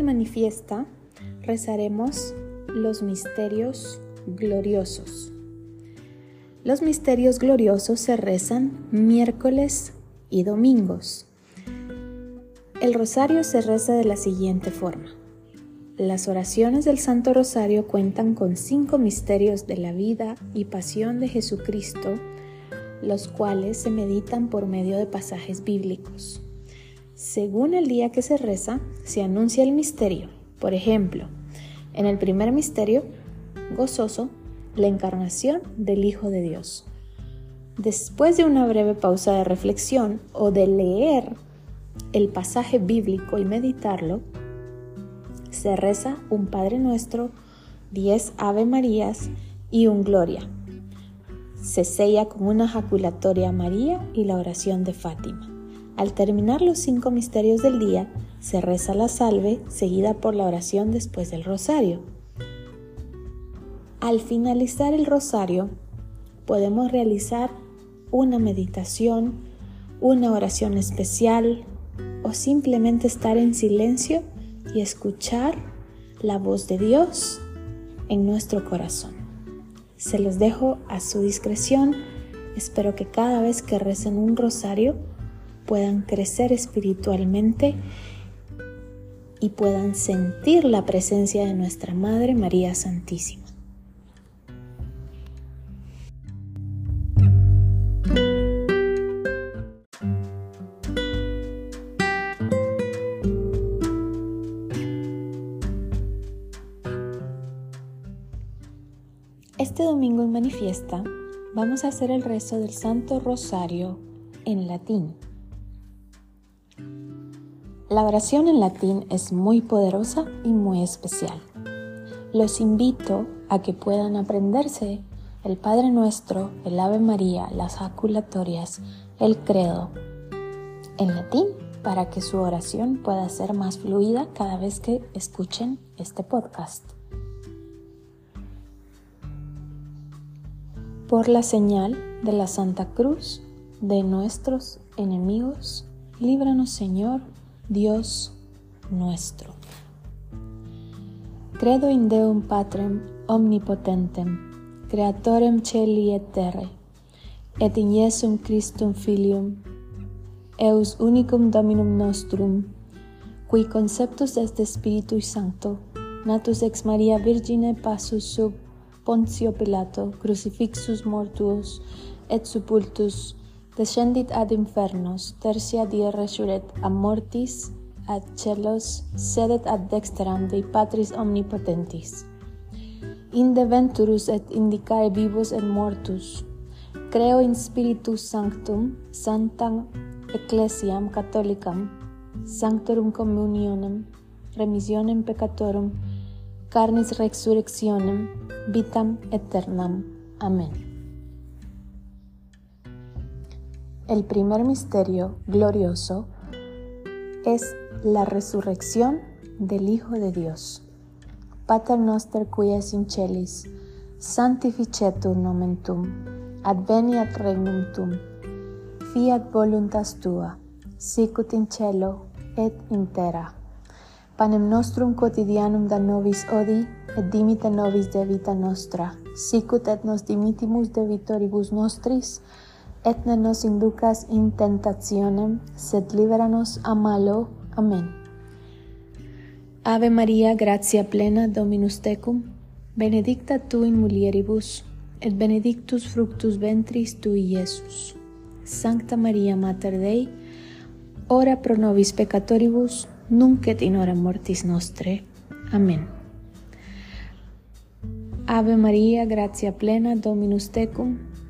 Manifiesta rezaremos los misterios gloriosos. Los misterios gloriosos se rezan miércoles y domingos. El rosario se reza de la siguiente forma. Las oraciones del Santo Rosario cuentan con cinco misterios de la vida y pasión de Jesucristo, los cuales se meditan por medio de pasajes bíblicos. Según el día que se reza, se anuncia el misterio. Por ejemplo, en el primer misterio, gozoso, la encarnación del Hijo de Dios. Después de una breve pausa de reflexión o de leer el pasaje bíblico y meditarlo, se reza un Padre Nuestro, diez Ave Marías y un Gloria. Se sella con una jaculatoria a María y la oración de Fátima. Al terminar los cinco misterios del día, se reza la salve seguida por la oración después del rosario. Al finalizar el rosario, podemos realizar una meditación, una oración especial o simplemente estar en silencio y escuchar la voz de Dios en nuestro corazón. Se los dejo a su discreción. Espero que cada vez que recen un rosario puedan crecer espiritualmente y puedan sentir la presencia de nuestra Madre María Santísima. Este domingo en Manifiesta vamos a hacer el rezo del Santo Rosario en latín. La oración en latín es muy poderosa y muy especial. Los invito a que puedan aprenderse el Padre Nuestro, el Ave María, las jaculatorias, el credo en latín para que su oración pueda ser más fluida cada vez que escuchen este podcast. por la señal de la Santa Cruz de nuestros enemigos, líbranos Señor, Dios nuestro. Credo in Deum Patrem omnipotentem, creatorem celi et terre, et in Iesum Christum Filium, eus unicum Dominum nostrum, qui conceptus est Spiritui Sancto, natus ex Maria Virgine passus sub Pontio Pilato, crucifixus mortuus et sepultus descendit ad infernos, tertia die resurret a mortis, ad celos, sedet ad dexteram Dei Patris Omnipotentis. Inde venturus et indicae vivus et mortus, creo in Spiritus Sanctum, Sanctam Ecclesiam Catholicam, Sanctorum Communionem, Remissionem Peccatorum, Carnis Resurrectionem, vitam aeternam. Amén. El primer misterio glorioso es la resurrección del Hijo de Dios. Pater noster qui es in celis, sanctificetur nomen tuum, adveniat regnum tuum, fiat voluntas tua, sicut in cielo et in terra. Panem nostrum quotidianum da nobis odi, et dimite nobis de vita nostra, sicut et nos dimitimus de vitoribus nostris, et ne nos inducas in tentationem, sed liberanos a malo. Amen. Ave Maria, gratia plena, Dominus tecum, benedicta tu in mulieribus, et benedictus fructus ventris tui, Iesus. Sancta Maria, Mater Dei, ora pro nobis peccatoribus, nunc et in hora mortis nostre. Amen. Ave Maria, gratia plena, Dominus tecum,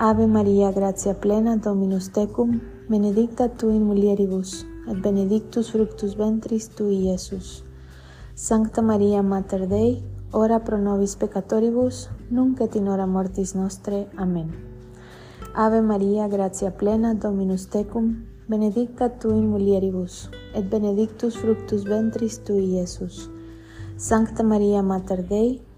Ave Maria, gratia plena, Dominus tecum, benedicta tu in mulieribus, et benedictus fructus ventris tui, Iesus. Sancta Maria Mater Dei, ora pro nobis peccatoribus, nunc et in hora mortis nostre. Amen. Ave Maria, gratia plena, Dominus tecum, benedicta tu in mulieribus, et benedictus fructus ventris tui, Iesus. Sancta Maria Mater Dei,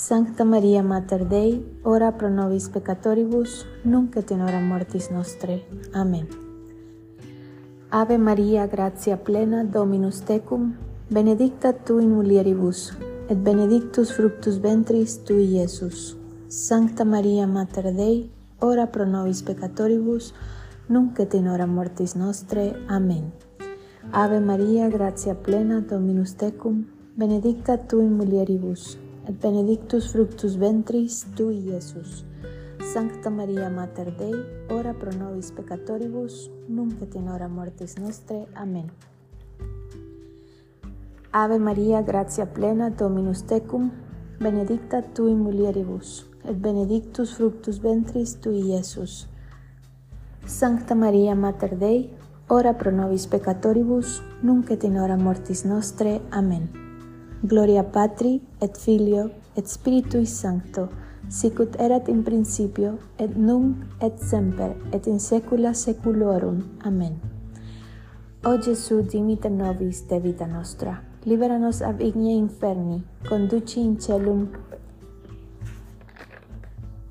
Sancta Maria Mater Dei, ora pro nobis peccatoribus, nunc et in hora mortis nostre. Amen. Ave Maria, gratia plena, Dominus tecum, benedicta tu in mulieribus, et benedictus fructus ventris tui, Iesus. Sancta Maria Mater Dei, ora pro nobis peccatoribus, nunc et in hora mortis nostre. Amen. Ave Maria, gratia plena, Dominus tecum, benedicta tu in mulieribus, benedictus fructus ventris tui, Iesus. Sancta Maria Mater Dei, ora pro nobis peccatoribus, nunc et hora mortis nostre. Amen. Ave Maria, gratia plena, Dominus tecum, benedicta tu in mulieribus, et benedictus fructus ventris tui, Iesus. Sancta Maria Mater Dei, ora pro nobis peccatoribus, nunc et hora mortis nostre. Amen. Gloria Patri et Filio et Spiritui Sancto, sicut erat in principio et nunc et semper et in saecula saeculorum. Amen. O Gesù, dimite nobis de vita nostra. Libera nos ab igne inferni, conduci in celum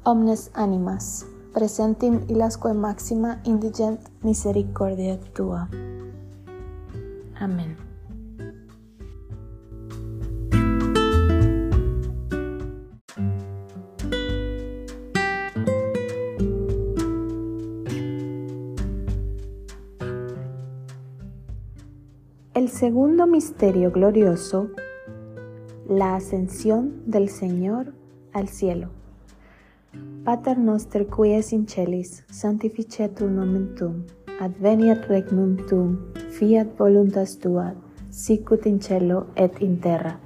omnes animas, presentim ilasque maxima indigent misericordia tua. Amen. El segundo misterio glorioso, la ascensión del Señor al cielo. Pater noster qui es in celis, sanctificetur nomen tuum, adveniat regnum tuum, fiat voluntas tua, sicut in cielo et in terra.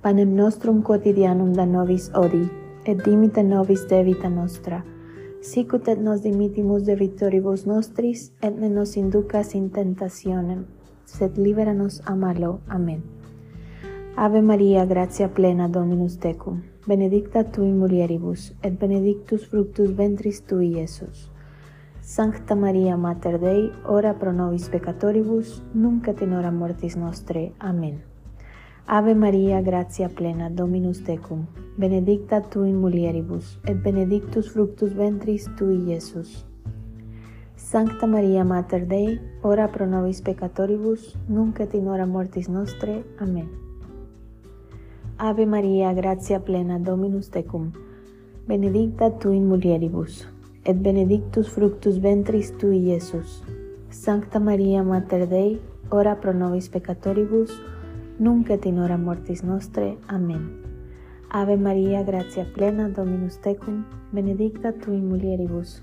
Panem nostrum quotidianum da nobis odi, et dimite nobis debita nostra, sicut et nos dimitimus debitoribus nostris, et ne nos inducas in tentationem, sed libera-nos a malo. Amen. Ave Maria, gratia plena, Dominus tecum, benedicta tu in mulieribus, et benedictus fructus ventris tui, Iesus. Sancta Maria Mater Dei, ora pro nobis peccatoribus, nunc et in hora mortis nostre. Amen. Ave Maria, gratia plena, Dominus tecum, benedicta tu in mulieribus, et benedictus fructus ventris tui, Iesus. Sancta Maria Mater Dei, ora pro nobis peccatoribus, nunc et mortis nostre. Amen. Ave Maria, gratia plena, Dominus tecum, benedicta tu in mulieribus, et benedictus fructus ventris tui, Iesus. Sancta Maria Mater Dei, ora pro nobis peccatoribus, nunc et mortis nostre. Amen. Ave Maria, gratia plena, Dominus tecum, benedicta tu in mulieribus,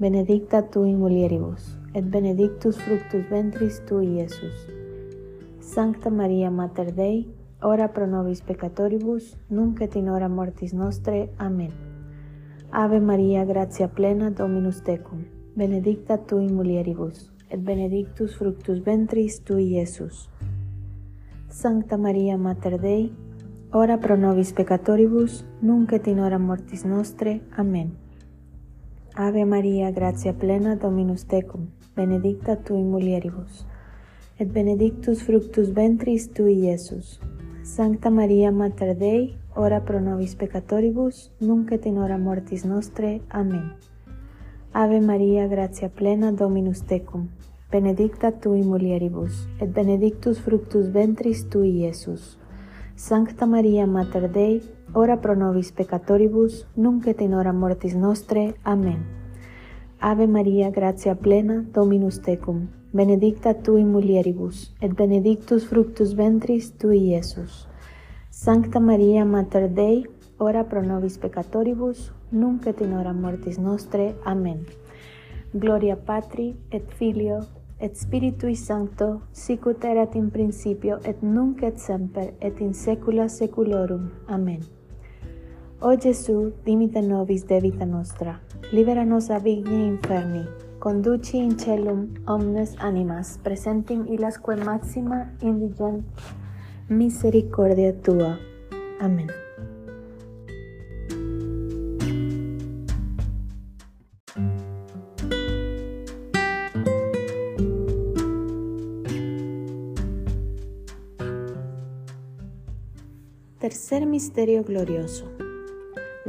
benedicta tu in mulieribus, et benedictus fructus ventris tui, Iesus. Sancta Maria Mater Dei, ora pro nobis peccatoribus, nunc et in hora mortis nostre. Amen. Ave Maria, gratia plena, Dominus tecum, benedicta tu in mulieribus, et benedictus fructus ventris tui, Iesus. Sancta Maria Mater Dei, ora pro nobis peccatoribus, nunc et hora mortis nostre. Amen. Ave Maria, gratia plena, Dominus tecum, benedicta tu in mulieribus, et benedictus fructus ventris tui, Iesus. Sancta Maria Mater Dei, ora pro nobis peccatoribus, nunc et in hora mortis nostre. Amen. Ave Maria, gratia plena, Dominus tecum, benedicta tui mulieribus, et benedictus fructus ventris tui, Iesus. Sancta Maria Mater Dei, ora pro nobis peccatoribus, nunc et in hora mortis nostre. Amen. Ave Maria, gratia plena, Dominus tecum, benedicta tu in mulieribus, et benedictus fructus ventris tui, Iesus. Sancta Maria, Mater Dei, ora pro nobis peccatoribus, nunc et in hora mortis nostre. Amen. Gloria Patri et Filio et Spiritui Sancto, sicut erat in principio et nunc et semper et in saecula saeculorum. Amen. O Gesù, dimite nobis de vita nostra, libera nos ab igne inferni, conduci in celum omnes animas, presentim illas quae maxima indigent misericordia tua. Amén. Tercer misterio glorioso.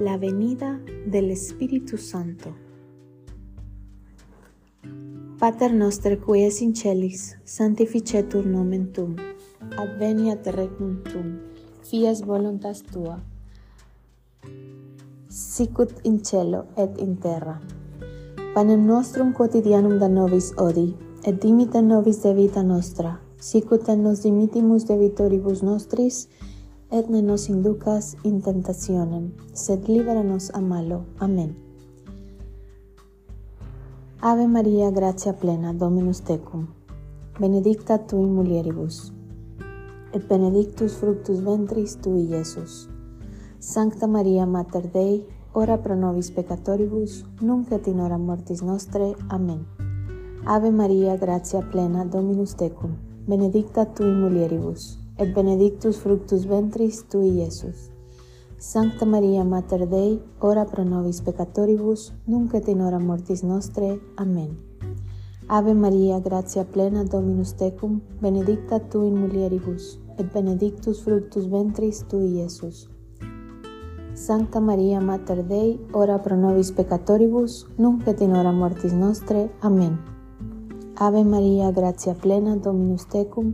la venida del Espíritu Santo. Pater noster qui es in celis, sanctificetur nomen tuum. Adveniat regnum tuum. fias voluntas tua. Sicut in cielo et in terra. Panem nostrum quotidianum da nobis odi, et dimite nobis de vita nostra, sicut et nos dimitimus debitoribus nostris, et ne nos inducas in tentationem, sed libera nos a malo. Amen. Ave Maria, gratia plena, Dominus tecum, benedicta tu in mulieribus, et benedictus fructus ventris tui, Iesus. Sancta Maria Mater Dei, ora pro nobis peccatoribus, nunc et in hora mortis nostre. Amen. Ave Maria, gratia plena, Dominus tecum, benedicta tui mulieribus, et benedictus fructus ventris tui, Iesus. Sancta Maria Mater Dei, ora pro nobis peccatoribus, nunc et in hora mortis nostre. Amen. Ave Maria, gratia plena, Dominus tecum, benedicta tu in mulieribus, et benedictus fructus ventris tui, Iesus. Sancta Maria Mater Dei, ora pro nobis peccatoribus, nunc et in hora mortis nostre. Amen. Ave Maria, gratia plena, Dominus tecum,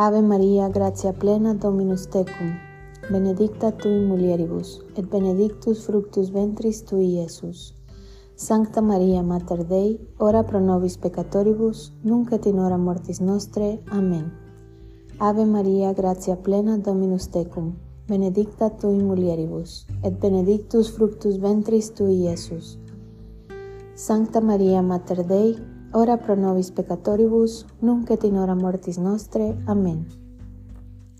Ave Maria, gratia plena, Dominus tecum, benedicta tu in mulieribus, et benedictus fructus ventris tui, Iesus. Sancta Maria Mater Dei, ora pro nobis peccatoribus, nunc et in hora mortis nostre. Amen. Ave Maria, gratia plena, Dominus tecum, benedicta tu in mulieribus, et benedictus fructus ventris tui, Iesus. Sancta Maria Mater Dei, ora pro nobis peccatoribus, nunc et in mortis nostre. Amen.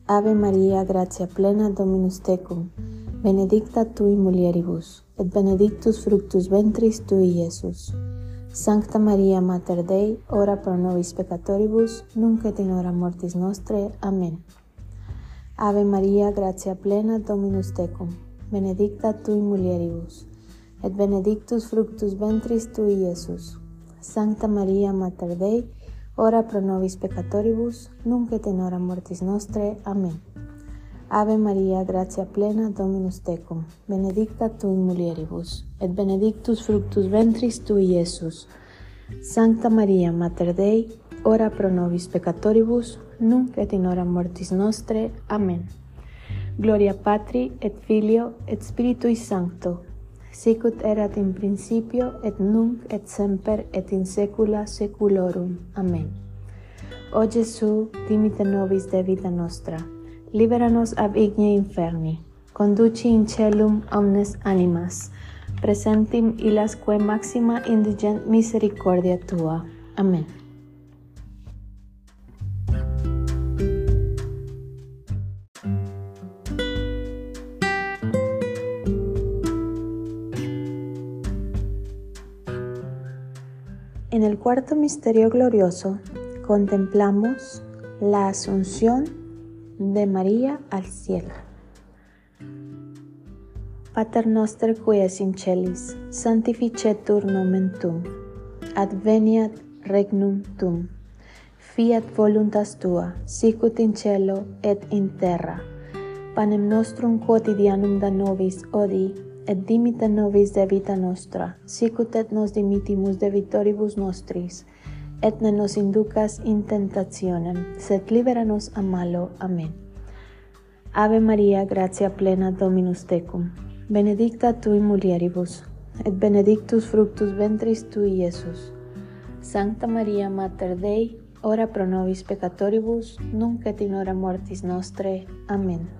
Ave Maria, gratia plena, Dominus tecum, benedicta tu in mulieribus, et benedictus fructus ventris tui, Iesus. Sancta Maria Mater Dei, ora pro nobis peccatoribus, nunc et in mortis nostre. Amen. Ave Maria, gratia plena, Dominus tecum, benedicta tu in mulieribus, et benedictus fructus ventris tui, Iesus. Sancta Maria Mater Dei, ora pro nobis peccatoribus, nunc et in mortis nostre. Amen. Ave Maria, gratia plena, Dominus tecum, benedicta tu in mulieribus, et benedictus fructus ventris tui, Iesus. Sancta Maria Mater Dei, ora pro nobis peccatoribus, nunc et in mortis nostre. Amen. Gloria Patri, et Filio, et Spiritui Sancto, sicut erat in principio, et nunc, et semper, et in saecula saeculorum. Amen. O Gesù, dimite nobis de vita nostra, libera nos ab igne inferni, conduci in celum omnes animas, presentim illas quae maxima indigent misericordia Tua. Amen. En el cuarto misterio glorioso contemplamos la asunción de María al cielo. Pater noster qui es in celis, sanctificetur nomen tuum, adveniat regnum tuum, fiat voluntas tua, sicut in cielo et in terra. Panem nostrum quotidianum da nobis odi, et dimita nobis de vita nostra, sicut et nos dimitimus de vitoribus nostris, et ne nos inducas in tentationem, sed libera nos a malo. Amen. Ave Maria, gratia plena Dominus tecum, benedicta tui mulieribus, et benedictus fructus ventris tui, Iesus. Sancta Maria, Mater Dei, ora pro nobis peccatoribus, nunc et in hora mortis nostre. Amen.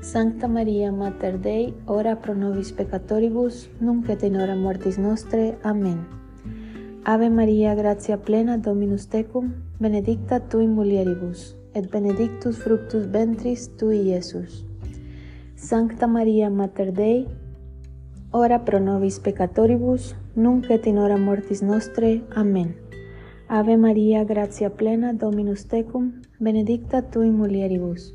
Sancta Maria Mater Dei, ora pro nobis peccatoribus, nunc et in hora mortis nostre. Amen. Ave Maria, gratia plena Dominus tecum, benedicta tu in mulieribus, et benedictus fructus ventris tui, Iesus. Sancta Maria Mater Dei, ora pro nobis peccatoribus, nunc et in hora mortis nostre. Amen. Ave Maria, gratia plena Dominus tecum, benedicta tu in mulieribus,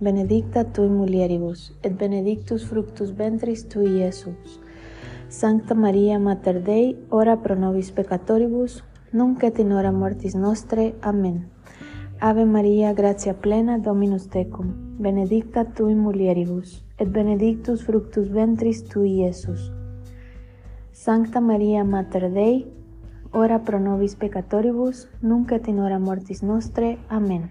benedicta tu in mulieribus, et benedictus fructus ventris tui, Iesus. Sancta Maria Mater Dei, ora pro nobis peccatoribus, nunc et in hora mortis nostre. Amen. Ave Maria, gratia plena, Dominus tecum, benedicta tu in mulieribus, et benedictus fructus ventris tui, Iesus. Sancta Maria Mater Dei, ora pro nobis peccatoribus, nunc et in hora mortis nostre. Amen.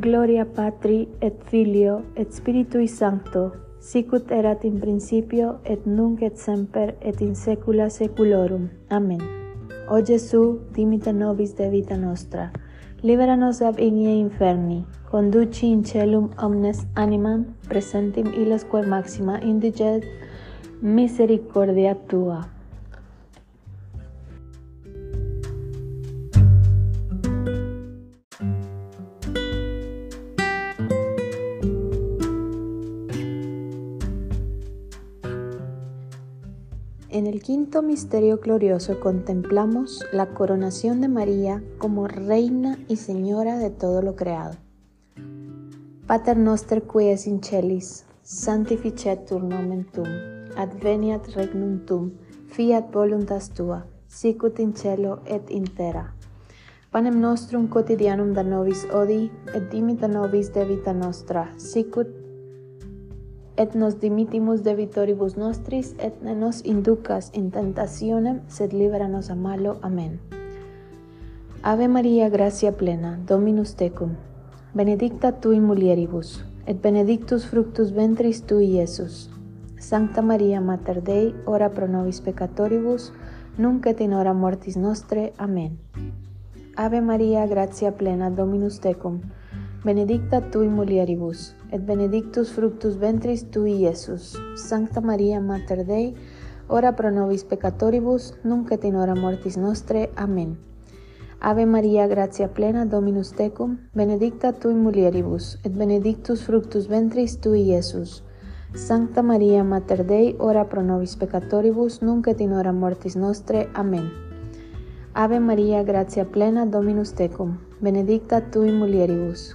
Gloria Patri et Filio et Spiritui Sancto, sicut erat in principio et nunc et semper et in saecula saeculorum. Amen. O Gesù, dimite nobis de vita nostra, liberanos ab inie inferni, conduci in celum omnes animam, presentim illos quae maxima indiget misericordia tua. El quinto misterio glorioso contemplamos la coronación de María como Reina y Señora de todo lo creado. Pater noster qui es in celis, sanctificetur nomen tuum, adveniat regnum tuum, fiat voluntas tua, sicut in cielo et in terra. Panem nostrum quotidianum da nobis odi, et dimita nobis de vita nostra, sicut et nos dimitimus de vitoribus nostris, et ne nos inducas in tentationem, sed libera nos a malo. Amen. Ave Maria, gratia plena, Dominus tecum, benedicta tu in mulieribus, et benedictus fructus ventris tui, Iesus. Sancta Maria, Mater Dei, ora pro nobis peccatoribus, nunc et in hora mortis nostre. Amen. Ave Maria, gratia plena, Dominus tecum, benedicta tu in mulieribus, et benedictus fructus ventris tui, Iesus. Sancta Maria Mater Dei, ora pro nobis peccatoribus, nunc et in mortis nostre. Amen. Ave Maria, gratia plena, Dominus tecum, benedicta tu in mulieribus, et benedictus fructus ventris tui, Iesus. Sancta Maria, Mater Dei, ora pro nobis peccatoribus, nunc et in mortis nostre. Amen. Ave Maria, gratia plena, Dominus tecum, benedicta tu in mulieribus,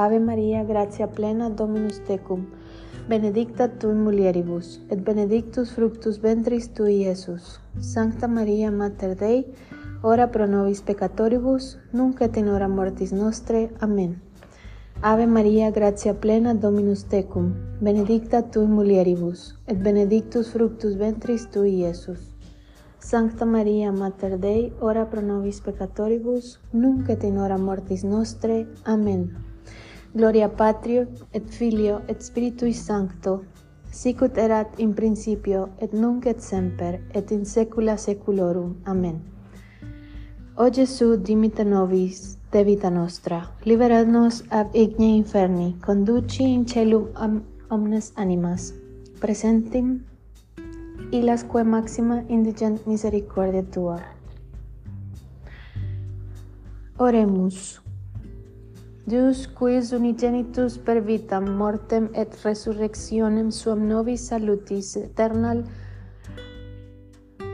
Ave Maria, gratia plena, Dominus tecum, benedicta tu in mulieribus, et benedictus fructus ventris tui, Iesus. Sancta Maria Mater Dei, ora pro nobis peccatoribus, nunc et in hora mortis nostre. Amen. Ave Maria, gratia plena, Dominus tecum, benedicta tu in mulieribus, et benedictus fructus ventris tui, Iesus. Sancta Maria Mater Dei, ora pro nobis peccatoribus, nunc et in hora mortis nostre. Amen. Gloria Patrio, et Filio, et Spiritui Sancto, sicut erat in principio, et nunc et semper, et in saecula saeculorum. Amen. O Gesù, dimite nobis, de vita nostra, libera nos ab igne inferni, conduci in celum omnes animas, presentim ilasque maxima indigent misericordia tua. Oremus. Deus quis unigenitus per vitam mortem et resurrectionem suam nobis salutis eternal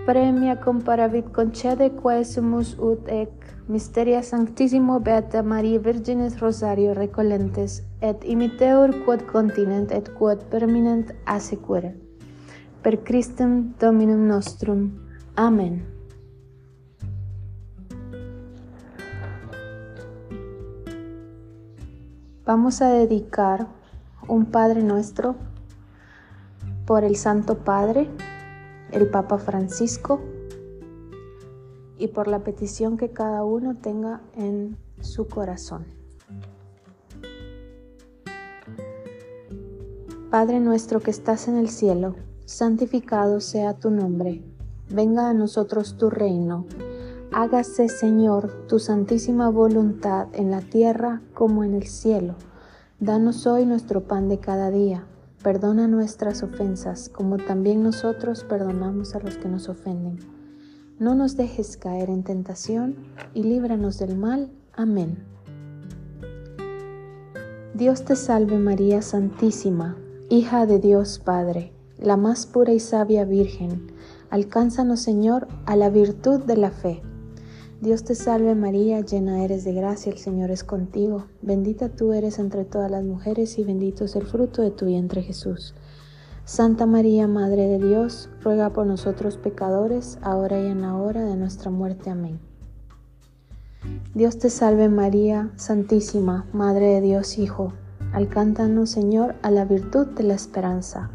premia comparavit concede quae sumus ut ec mysteria sanctissimo beata Maria Virginis Rosario recolentes et imiteur quod continent et quod permanent assecure. Per Christum Dominum nostrum. Amen. Vamos a dedicar un Padre Nuestro por el Santo Padre, el Papa Francisco, y por la petición que cada uno tenga en su corazón. Padre nuestro que estás en el cielo, santificado sea tu nombre, venga a nosotros tu reino, hágase Señor tu santísima voluntad en la tierra como en el cielo. Danos hoy nuestro pan de cada día, perdona nuestras ofensas como también nosotros perdonamos a los que nos ofenden. No nos dejes caer en tentación y líbranos del mal. Amén. Dios te salve María Santísima, hija de Dios Padre la más pura y sabia Virgen, alcánzanos Señor a la virtud de la fe. Dios te salve María, llena eres de gracia, el Señor es contigo, bendita tú eres entre todas las mujeres y bendito es el fruto de tu vientre Jesús. Santa María, Madre de Dios, ruega por nosotros pecadores, ahora y en la hora de nuestra muerte. Amén. Dios te salve María, Santísima, Madre de Dios Hijo, alcántanos Señor a la virtud de la esperanza.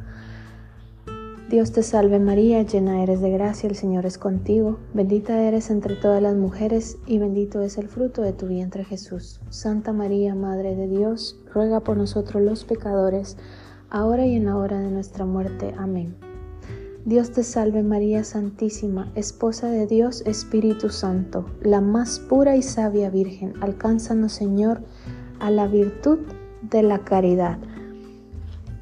Dios te salve María, llena eres de gracia, el Señor es contigo, bendita eres entre todas las mujeres y bendito es el fruto de tu vientre Jesús. Santa María, Madre de Dios, ruega por nosotros los pecadores, ahora y en la hora de nuestra muerte. Amén. Dios te salve María Santísima, Esposa de Dios Espíritu Santo, la más pura y sabia Virgen, alcánzanos Señor a la virtud de la caridad.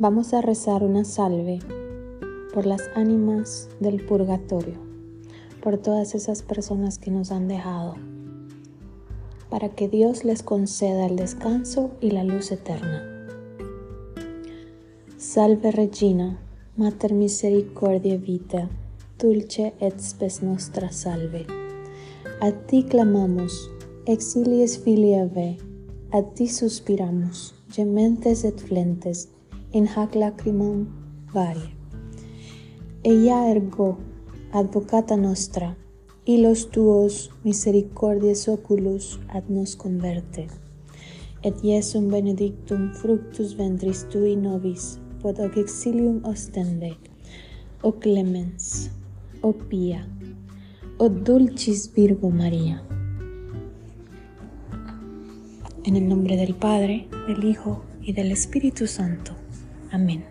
Vamos a rezar una salve por las ánimas del purgatorio, por todas esas personas que nos han dejado, para que Dios les conceda el descanso y la luz eterna. Salve Regina, Mater Misericordiae Vita, dulce et spes nostra salve. A ti clamamos, exilies filia ve, a ti suspiramos, gementes et flentes, in hac lacrimam varie. Ella ergo, advocata nostra, y los tuos misericordias oculus ad nos converte. Et Iesum benedictum fructus ventris tui nobis, quod exilium ostende, o clemens, o pia, o dulcis Virgo María. En el nombre del Padre, del Hijo y del Espíritu Santo. Amin.